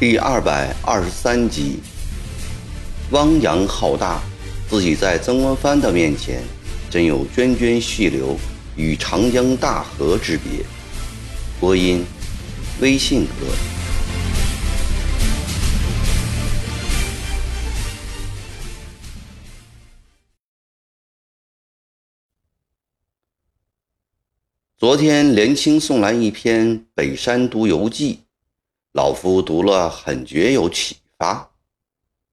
第二百二十三集，汪洋浩大，自己在曾国藩的面前，真有涓涓细流与长江大河之别。播音：微信哥。昨天连青送来一篇《北山独游记》。老夫读了很觉有启发，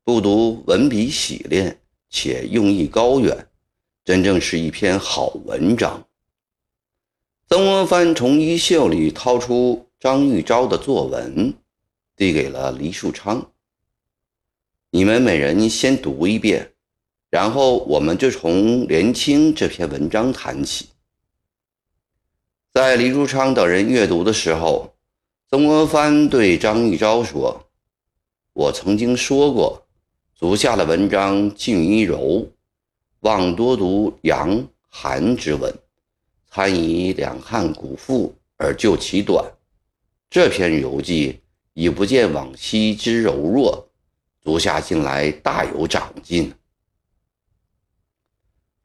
不读文笔洗练且用意高远，真正是一篇好文章。曾国藩从衣袖里掏出张玉昭的作文，递给了黎树昌：“你们每人先读一遍，然后我们就从连青这篇文章谈起。”在黎树昌等人阅读的时候。曾国藩对张玉昭说：“我曾经说过，足下的文章近于柔，望多读杨、韩之文，参以两汉古赋而就其短。这篇游记已不见往昔之柔弱，足下近来大有长进。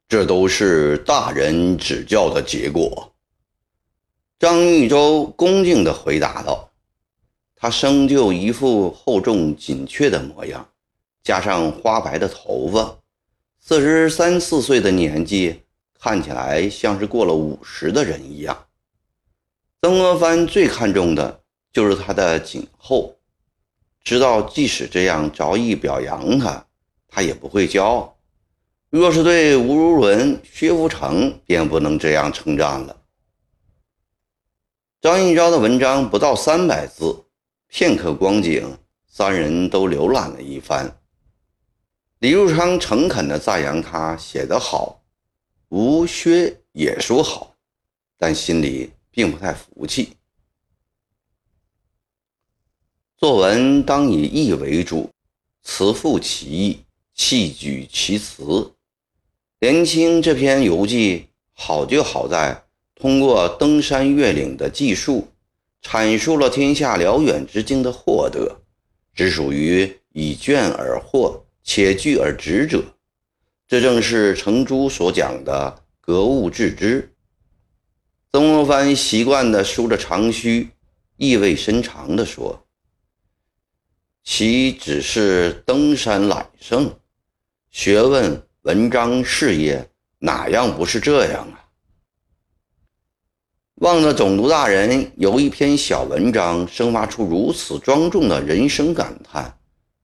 这都是大人指教的结果。”张玉洲恭敬地回答道：“他生就一副厚重紧确的模样，加上花白的头发，四十三四岁的年纪，看起来像是过了五十的人一样。曾国藩最看重的就是他的颈后，知道即使这样着意表扬他，他也不会骄傲。若是对吴如伦、薛福成，便不能这样称赞了。”张一昭的文章不到三百字，片刻光景，三人都浏览了一番。李入昌诚恳地赞扬他写得好，吴薛也说好，但心里并不太服气。作文当以意为主，词赋其意，气举其词。连青这篇游记好就好在。通过登山越岭的记述，阐述了天下辽远之境的获得，只属于以卷而获，且据而止者。这正是程朱所讲的格物致知。曾国藩习惯地梳着长须，意味深长地说：“其只是登山揽胜，学问、文章、事业，哪样不是这样啊？”望着总督大人由一篇小文章生发出如此庄重的人生感叹，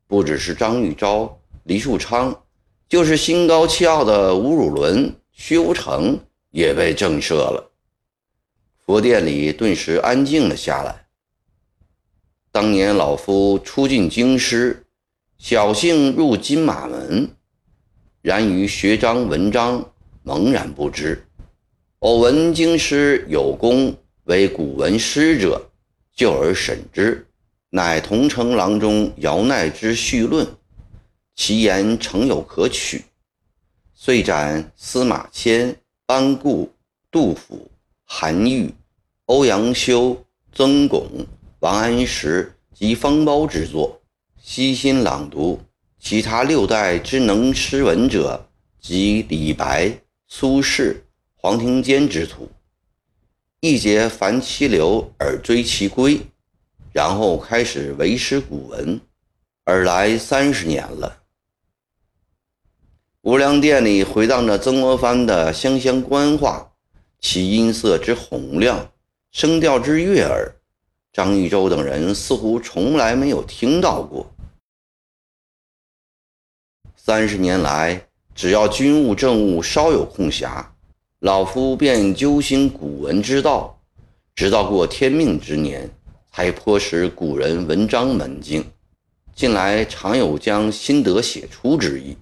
不只是张玉昭、黎树昌，就是心高气傲的吴汝伦、薛无成也被震慑了。佛殿里顿时安静了下来。当年老夫初进京师，侥幸入金马门，然于学章文章，茫然不知。偶闻京师有功为古文诗者，就而审之，乃同城郎中姚鼐之序论，其言诚有可取。遂展司马迁、班固、杜甫、韩愈、欧阳修、曾巩、王安石及方苞之作，悉心朗读。其他六代之能诗文者，即李白、苏轼。黄庭坚之徒，一节凡其流而追其归，然后开始为师古文，而来三十年了。无量殿里回荡着曾国藩的湘湘官话，其音色之洪亮，声调之悦耳，张玉洲等人似乎从来没有听到过。三十年来，只要军务政务稍有空暇。老夫便揪心古文之道，直到过天命之年，才颇识古人文章门径。近来常有将心得写出之意，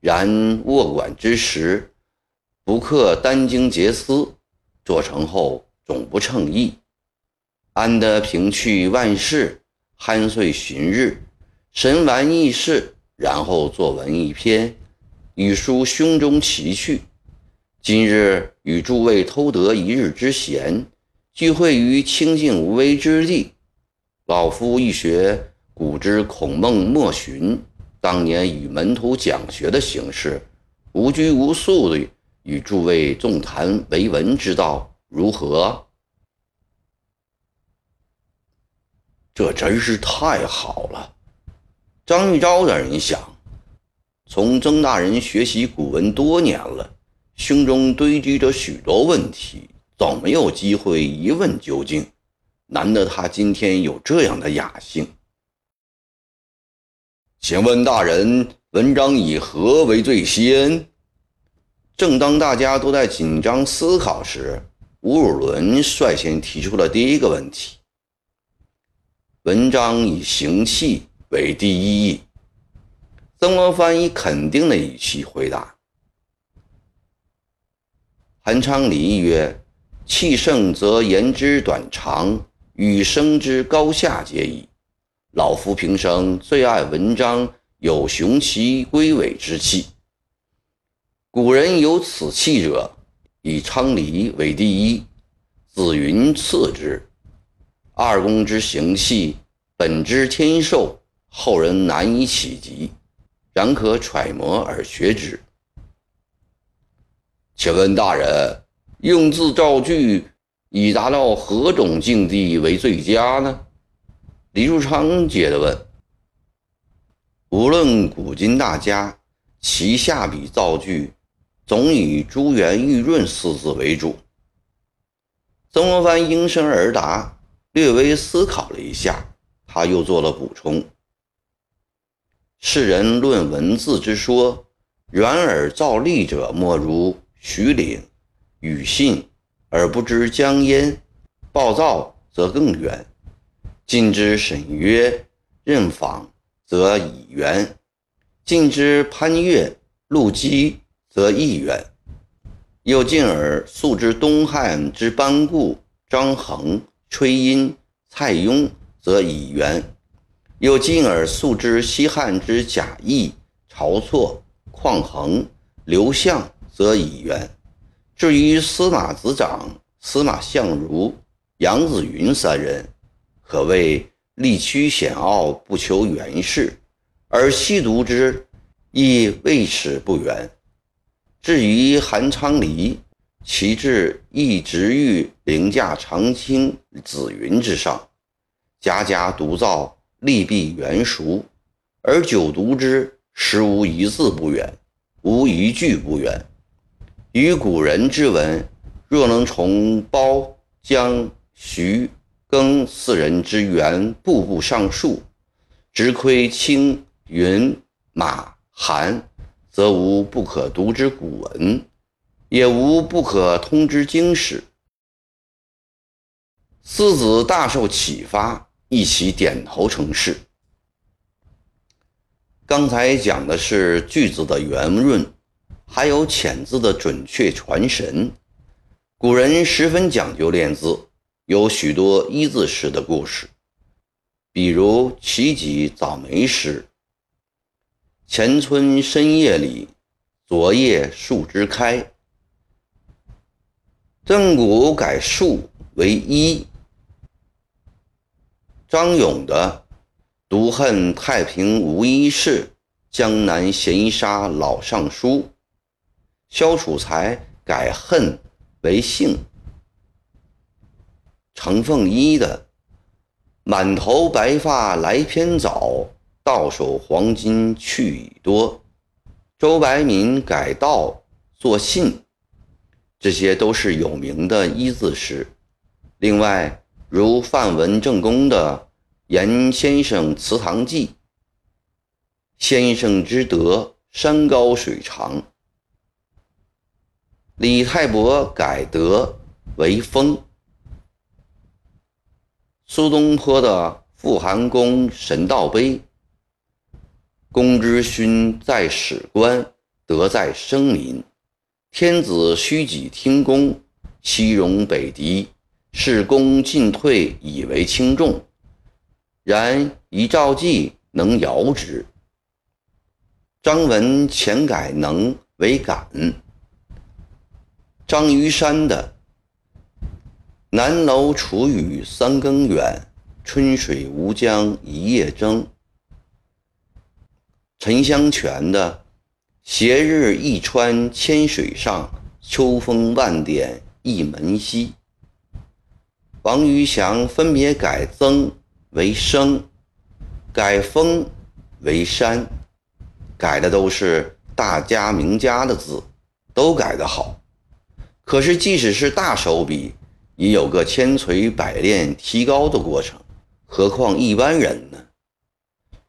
然握管之时，不克殚精竭思，做成后总不称意。安得平去万事，酣睡旬日，神完意事，然后作文一篇，语书胸中奇趣。今日与诸位偷得一日之闲，聚会于清静无为之地。老夫一学古之孔孟莫寻当年与门徒讲学的形式，无拘无束的与诸位纵谈为文之道，如何？这真是太好了。张玉昭等人想，从曾大人学习古文多年了，胸中堆积着许多问题，总没有机会一问究竟。难得他今天有这样的雅兴。请问大人，文章以何为最先？正当大家都在紧张思考时，吴汝伦率先提出了第一个问题：文章以行气为第一义。曾国藩以肯定的语气回答：“韩昌黎曰：‘气盛则言之短长，与声之高下皆矣。’”老夫平生最爱文章有雄奇归伟之气。古人有此气者，以昌黎为第一，子云次之。二公之行气，本之天授，后人难以企及，然可揣摩而学之。请问大人，用字造句，以达到何种境地为最佳呢？李树昌接着问：“无论古今大家，其下笔造句，总以‘珠圆玉润’四字为主。”曾国藩应声而答，略微思考了一下，他又做了补充：“世人论文字之说，软而造例者，莫如徐岭、庾信，而不知江淹；暴躁则更远。”近之沈约、任访，则已远；近之潘岳、陆机，则亦远。又进而溯之东汉之班固、张衡、崔胤、蔡邕，则已远；又进而溯之西汉之贾谊、晁错、况衡、刘向，则已圆。至于司马子长、司马相如、杨子云三人。可谓力屈险傲，不求圆饰，而细读之，亦未始不圆。至于韩昌黎，其志亦直欲凌驾长卿紫云之上，家家独造，利弊圆熟，而久读之，实无一字不圆，无一句不圆。与古人之文，若能从包、江、徐。庚四人之源，步步上树，直窥青云马韩，则无不可读之古文，也无不可通之经史。四子大受启发，一起点头称是。刚才讲的是句子的圆润，还有遣字的准确传神。古人十分讲究练字。有许多一字诗的故事，比如齐己早梅诗：“前村深夜里，昨夜树枝开。”郑谷改树为一。张勇的“独恨太平无一事，江南闲沙老尚书”，萧楚才改恨为性。程凤一的“满头白发来偏早，到手黄金去已多”，周白民改道作信，这些都是有名的一字诗。另外，如范文正公的《严先生祠堂记》：“先生之德，山高水长。”李太伯改德为风。苏东坡的《富韩公神道碑》：“公之勋在史官，德在生民。天子虚己听公，西戎北狄，是公进退以为轻重。然一诏记能遥之。”张文前改能为感。张于山的“南楼楚雨三更远，春水吴江一夜争”，陈香泉的“斜日一川千水上，秋风万点一门西”，王余祥分别改“曾”为“生”，改“峰”为“山”，改的都是大家名家的字，都改得好。可是，即使是大手笔，也有个千锤百炼提高的过程，何况一般人呢？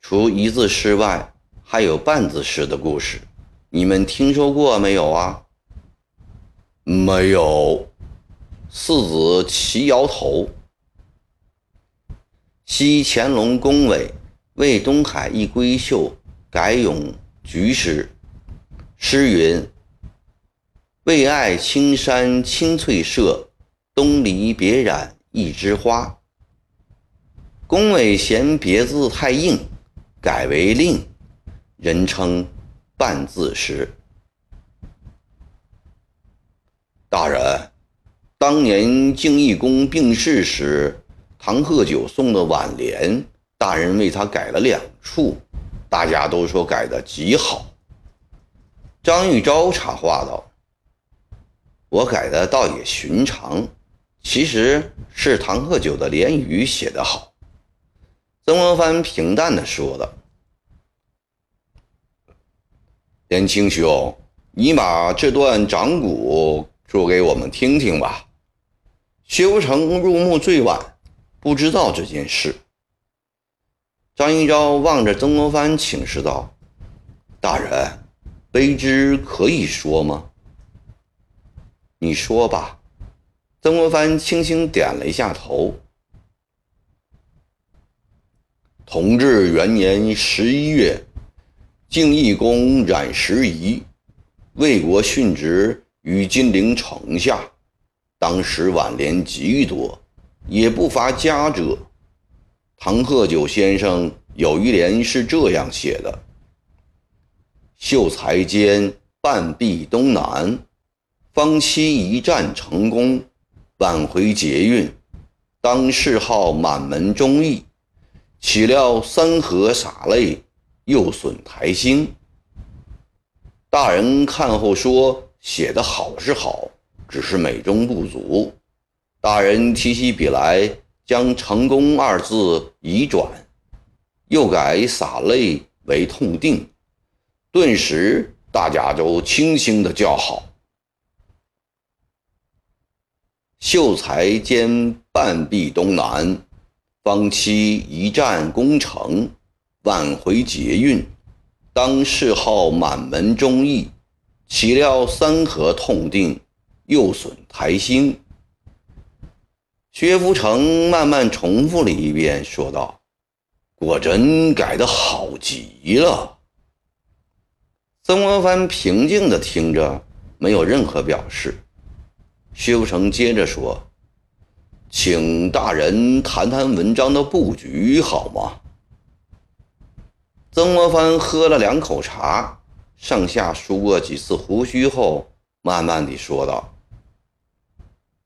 除一字诗外，还有半字诗的故事，你们听说过没有啊？没有。四子齐摇头。昔乾隆宫闱为东海一闺秀改咏菊诗，诗云。为爱青山青翠色，东篱别染一枝花。宫闱嫌别字太硬，改为令，人称半字诗。大人，当年敬义公病逝时，唐鹤九送的挽联，大人为他改了两处，大家都说改的极好。张玉昭插话道。我改的倒也寻常，其实是唐鹤九的联语写得好。曾国藩平淡地说道：“连清兄，你把这段掌鼓说给我们听听吧。”薛福成入墓最晚，不知道这件事。张一昭望着曾国藩，请示道：“大人，卑职可以说吗？”你说吧，曾国藩轻轻点了一下头。同治元年十一月，敬义公冉时仪，为国殉职于金陵城下。当时挽联极多，也不乏佳者。唐鹤九先生有一联是这样写的：“秀才间，半壁东南。”方期一战成功，挽回捷运，当谥号满门忠义。岂料三河洒泪，又损台星。大人看后说：“写的好是好，只是美中不足。”大人提起笔来，将“成功”二字移转，又改“洒泪”为“痛定”，顿时大家都轻轻的叫好。秀才兼半壁东南，方期一战攻城，挽回捷运，当谥号满门忠义。岂料三河痛定，又损台星。薛福成慢慢重复了一遍，说道：“果真改得好极了。”曾国藩平静地听着，没有任何表示。薛福成接着说：“请大人谈谈文章的布局好吗？”曾国藩喝了两口茶，上下梳过几次胡须后，慢慢地说道：“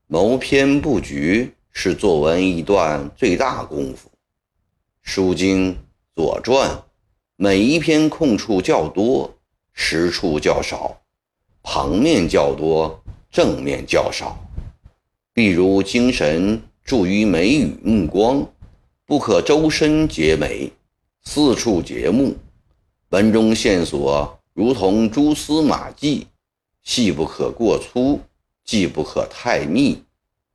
谋篇布局是作文一段最大功夫，《书经》《左传》，每一篇空处较多，实处较少，旁面较多。”正面较少，譬如精神注于眉宇目光，不可周身皆眉，四处皆目。文中线索如同蛛丝马迹，细不可过粗，既不可太密。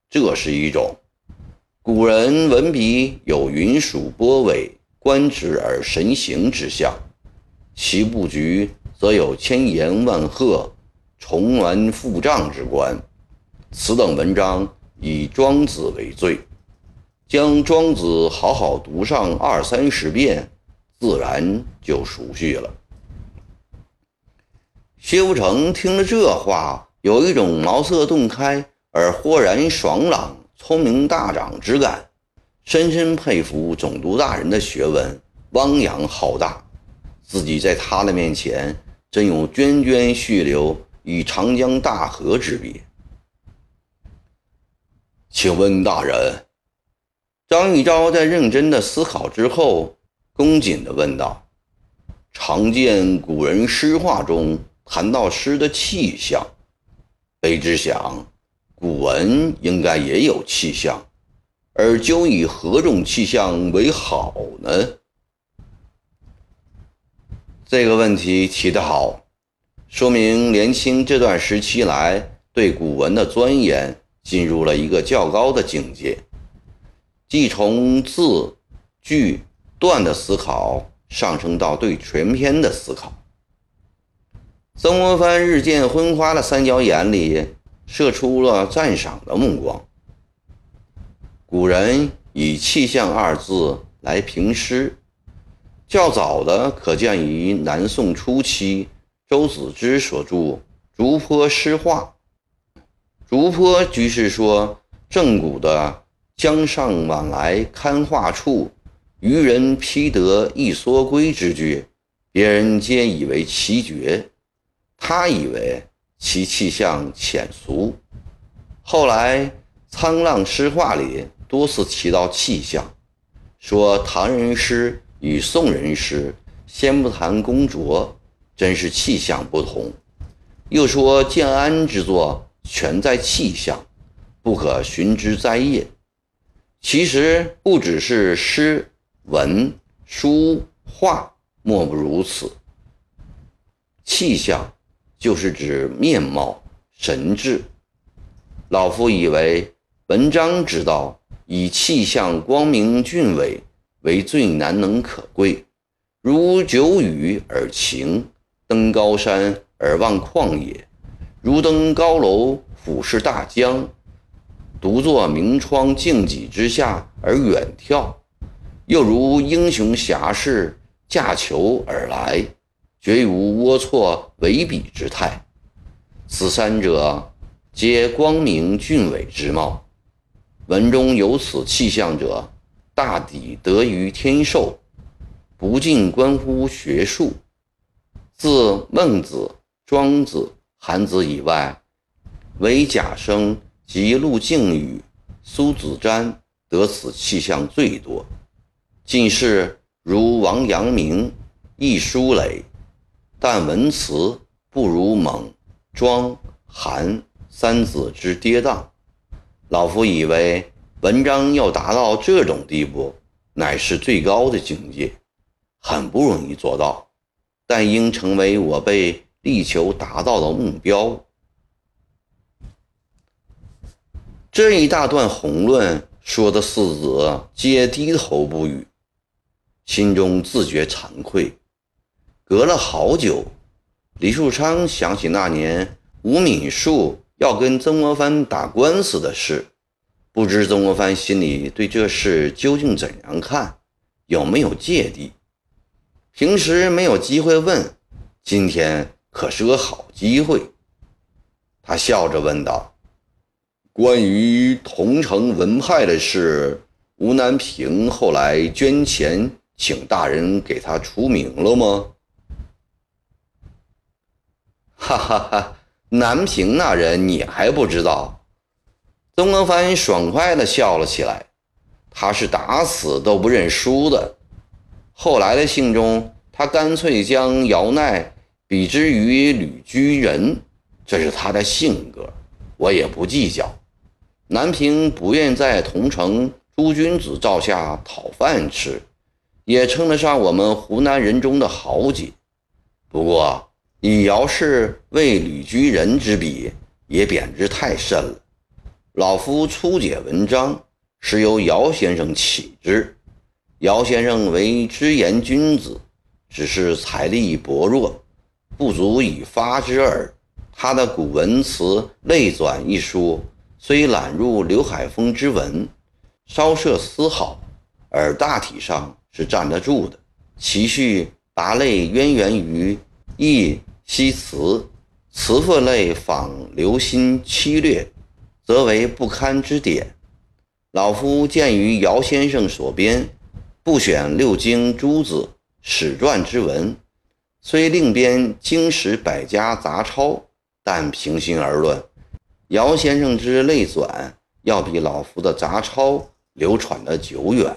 这是一种。古人文笔有云鼠波尾，观之而神形之象，其布局则有千言万壑。重峦复丈之观，此等文章以庄子为最，将庄子好好读上二三十遍，自然就熟悉了。薛福成听了这话，有一种茅塞顿开而豁然爽朗、聪明大长之感，深深佩服总督大人的学问汪洋浩大，自己在他的面前真有涓涓细流。与长江大河之别，请问大人。张玉昭在认真的思考之后，恭谨的问道：“常见古人诗画中谈到诗的气象，卑职想，古文应该也有气象，而究以何种气象为好呢？”这个问题提得好，说明年轻这段时期来对古文的钻研进入了一个较高的境界。即从字、句、段的思考上升到对全篇的思考。曾国藩日渐昏花的三角眼里射出了赞赏的目光。古人以“气象”二字来评诗，较早的可见于南宋初期周子之所著《竹坡诗话》。竹坡居士说，正古的。江上往来堪画处，渔人披得一蓑归之句，别人皆以为奇绝，他以为其气象浅俗。后来《沧浪诗话》里多次提到气象，说唐人诗与宋人诗，先不谈工拙，真是气象不同。又说建安之作全在气象，不可寻之在业。其实不只是诗、文、书、画，莫不如此。气象就是指面貌、神志。老夫以为，文章之道，以气象光明俊伟为最难能可贵。如久雨而晴，登高山而望旷野；如登高楼俯视大江。独坐明窗净几之下而远眺，又如英雄侠士驾裘而来，绝无龌龊为比之态。此三者，皆光明俊伟之貌。文中有此气象者，大抵得于天授，不尽关乎学术。自孟子、庄子、韩子以外，唯贾生。及陆敬宇、苏子瞻得此气象最多。进士如王阳明、易书磊，但文辞不如蒙、庄、韩三子之跌宕。老夫以为，文章要达到这种地步，乃是最高的境界，很不容易做到，但应成为我辈力求达到的目标。这一大段宏论说的四子皆低头不语，心中自觉惭愧。隔了好久，李树昌想起那年吴敏树要跟曾国藩打官司的事，不知曾国藩心里对这事究竟怎样看，有没有芥蒂？平时没有机会问，今天可是个好机会。他笑着问道。关于桐城文派的事，吴南平后来捐钱请大人给他出名了吗？哈哈哈，南平那人你还不知道？曾国藩爽快地笑了起来。他是打死都不认输的。后来的信中，他干脆将姚鼐比之于吕居仁，这是他的性格，我也不计较。南平不愿在同城诸君子照下讨饭吃，也称得上我们湖南人中的豪杰。不过以姚氏为吕居仁之比，也贬之太甚了。老夫初解文章，是由姚先生启之。姚先生为知言君子，只是财力薄弱，不足以发之耳。他的古文词《类纂》一书。虽揽入刘海峰之文，稍涉丝毫，而大体上是站得住的。其序达类渊源于易西辞，辞赋类仿刘歆七略，则为不堪之点。老夫见于姚先生所编，不选六经诸子史传之文，虽另编经史百家杂抄，但平心而论。姚先生之类纂要比老夫的杂抄流传的久远。